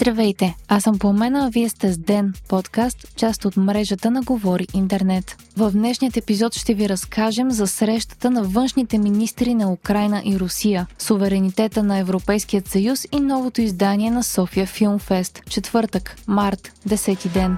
Здравейте, аз съм Пламена, а вие сте с Ден, подкаст, част от мрежата на Говори Интернет. В днешният епизод ще ви разкажем за срещата на външните министри на Украина и Русия, суверенитета на Европейският съюз и новото издание на София Филмфест, четвъртък, март, 10 ден.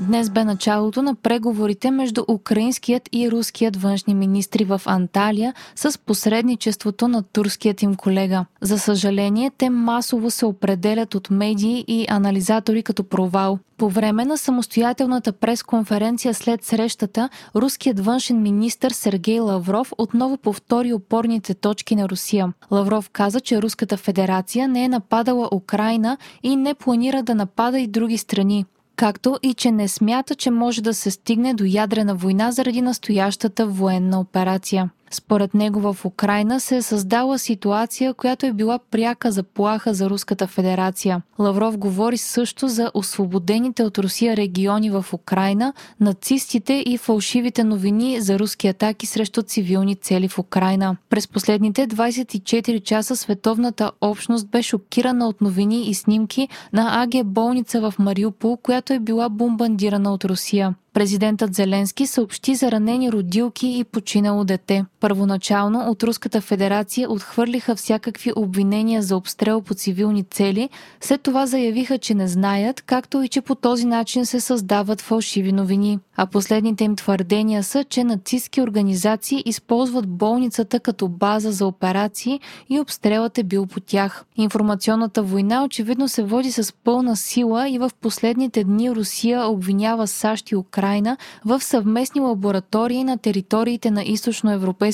Днес бе началото на преговорите между украинският и руският външни министри в Анталия с посредничеството на турският им колега. За съжаление, те масово се определят от медии и анализатори като провал. По време на самостоятелната пресконференция след срещата, руският външен министр Сергей Лавров отново повтори опорните точки на Русия. Лавров каза, че Руската федерация не е нападала Украина и не планира да напада и други страни както и че не смята, че може да се стигне до ядрена война заради настоящата военна операция. Според него в Украина се е създала ситуация, която е била пряка заплаха за Руската федерация. Лавров говори също за освободените от Русия региони в Украина, нацистите и фалшивите новини за руски атаки срещу цивилни цели в Украина. През последните 24 часа световната общност бе шокирана от новини и снимки на АГ болница в Мариупол, която е била бомбандирана от Русия. Президентът Зеленски съобщи за ранени родилки и починало дете. Първоначално от Руската федерация отхвърлиха всякакви обвинения за обстрел по цивилни цели, след това заявиха, че не знаят, както и че по този начин се създават фалшиви новини. А последните им твърдения са, че нацистски организации използват болницата като база за операции и обстрелът е бил по тях. Информационната война очевидно се води с пълна сила и в последните дни Русия обвинява САЩ и Украина в съвместни лаборатории на териториите на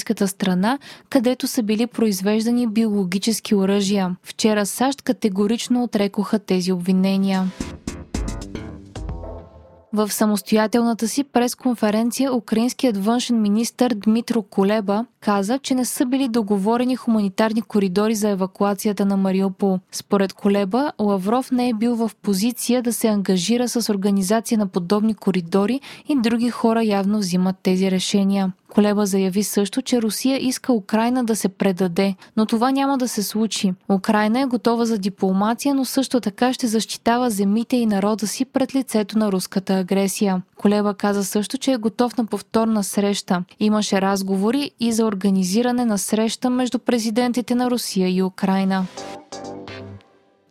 източноевропейската страна, където са били произвеждани биологически оръжия. Вчера САЩ категорично отрекоха тези обвинения. В самостоятелната си пресконференция украинският външен министр Дмитро Колеба каза, че не са били договорени хуманитарни коридори за евакуацията на Мариупол. Според Колеба, Лавров не е бил в позиция да се ангажира с организация на подобни коридори и други хора явно взимат тези решения. Колеба заяви също, че Русия иска Украина да се предаде, но това няма да се случи. Украина е готова за дипломация, но също така ще защитава земите и народа си пред лицето на руската агресия. Колеба каза също, че е готов на повторна среща. Имаше разговори и за организиране на среща между президентите на Русия и Украина.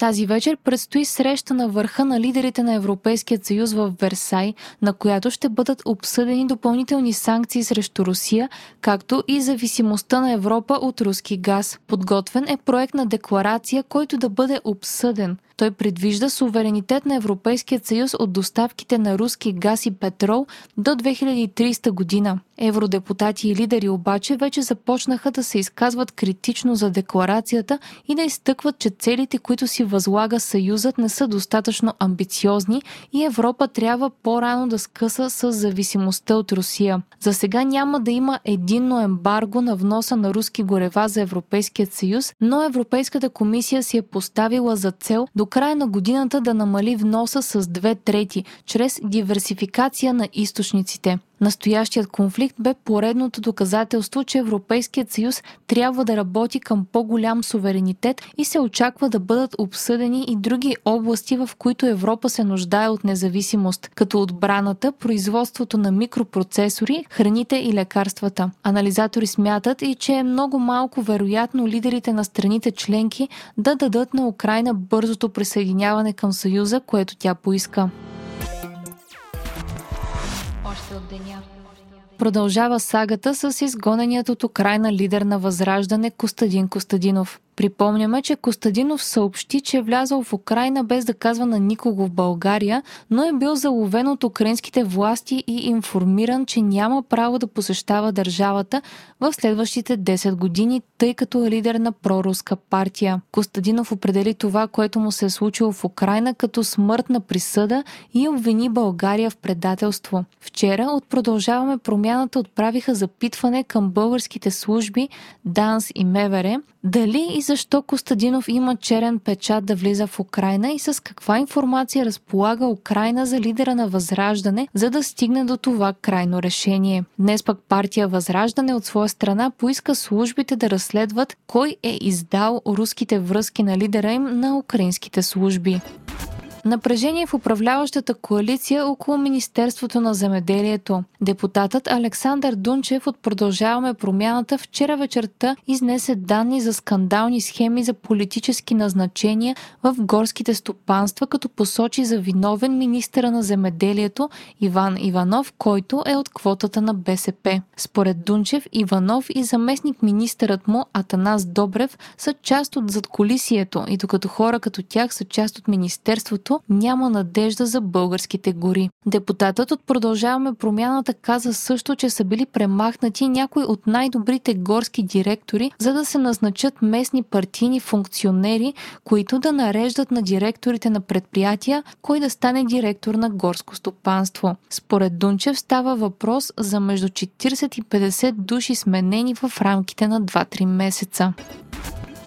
Тази вечер предстои среща на върха на лидерите на Европейския съюз в Версай, на която ще бъдат обсъдени допълнителни санкции срещу Русия, както и зависимостта на Европа от руски газ. Подготвен е проект на декларация, който да бъде обсъден – той предвижда суверенитет на Европейския съюз от доставките на руски газ и петрол до 2030 година. Евродепутати и лидери обаче вече започнаха да се изказват критично за декларацията и да изтъкват, че целите, които си възлага Съюзът, не са достатъчно амбициозни и Европа трябва по-рано да скъса с зависимостта от Русия. За сега няма да има единно ембарго на вноса на руски горева за Европейският съюз, но Европейската комисия си е поставила за цел до края на годината да намали вноса с две трети, чрез диверсификация на източниците. Настоящият конфликт бе поредното доказателство, че Европейският съюз трябва да работи към по-голям суверенитет и се очаква да бъдат обсъдени и други области, в които Европа се нуждае от независимост, като отбраната, производството на микропроцесори, храните и лекарствата. Анализатори смятат и, че е много малко вероятно лидерите на страните членки да дадат на Украина бързото присъединяване към Съюза, което тя поиска. Продължава сагата с изгоненият от Украина лидер на Възраждане Костадин Костадинов. Припомняме, че Костадинов съобщи, че е влязъл в Украина без да казва на никого в България, но е бил заловен от украинските власти и информиран, че няма право да посещава държавата в следващите 10 години, тъй като е лидер на проруска партия. Костадинов определи това, което му се е случило в Украина като смъртна присъда и обвини България в предателство. Вчера от Продължаваме промяната отправиха запитване към българските служби ДАНС и МВР дали и защо Костадинов има черен печат да влиза в Украина и с каква информация разполага Украина за лидера на Възраждане, за да стигне до това крайно решение. Днес пък партия Възраждане от своя страна поиска службите да разследват кой е издал руските връзки на лидера им на украинските служби. Напрежение в управляващата коалиция около Министерството на земеделието. Депутатът Александър Дунчев от Продължаваме промяната вчера вечерта изнесе данни за скандални схеми за политически назначения в горските стопанства, като посочи за виновен министъра на земеделието Иван Иванов, който е от квотата на БСП. Според Дунчев, Иванов и заместник министърът му Атанас Добрев са част от задколисието и докато хора като тях са част от Министерството, защото няма надежда за българските гори. Депутатът от Продължаваме промяната каза също, че са били премахнати някои от най-добрите горски директори, за да се назначат местни партийни функционери, които да нареждат на директорите на предприятия, кой да стане директор на горско стопанство. Според Дунчев става въпрос за между 40 и 50 души сменени в рамките на 2-3 месеца.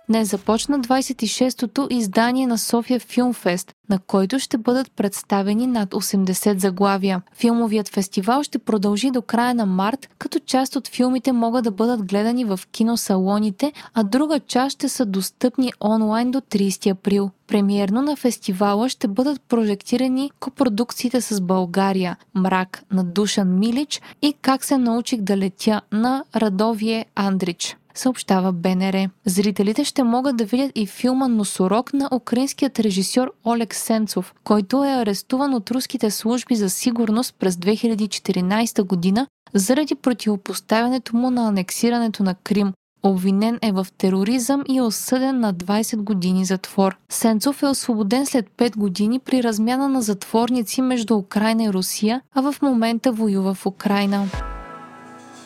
Днес започна 26-то издание на София Филмфест, на който ще бъдат представени над 80 заглавия. Филмовият фестивал ще продължи до края на март, като част от филмите могат да бъдат гледани в киносалоните, а друга част ще са достъпни онлайн до 30 април. Премиерно на фестивала ще бъдат прожектирани копродукциите с България «Мрак» на Душан Милич и «Как се научих да летя» на Радовие Андрич съобщава БНР. Зрителите ще могат да видят и филма Носорог на украинският режисьор Олег Сенцов, който е арестуван от руските служби за сигурност през 2014 година заради противопоставянето му на анексирането на Крим, Обвинен е в тероризъм и е осъден на 20 години затвор. Сенцов е освободен след 5 години при размяна на затворници между Украина и Русия, а в момента воюва в Украина.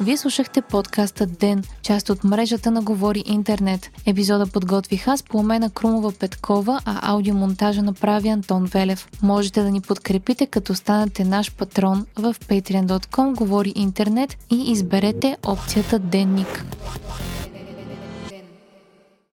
Вие слушахте подкаста Ден, част от мрежата на Говори Интернет. Епизода подготвих аз, Пламена Крумова Петкова, а аудиомонтажа направи Антон Велев. Можете да ни подкрепите, като станете наш патрон в patreon.com Говори Интернет и изберете опцията Денник.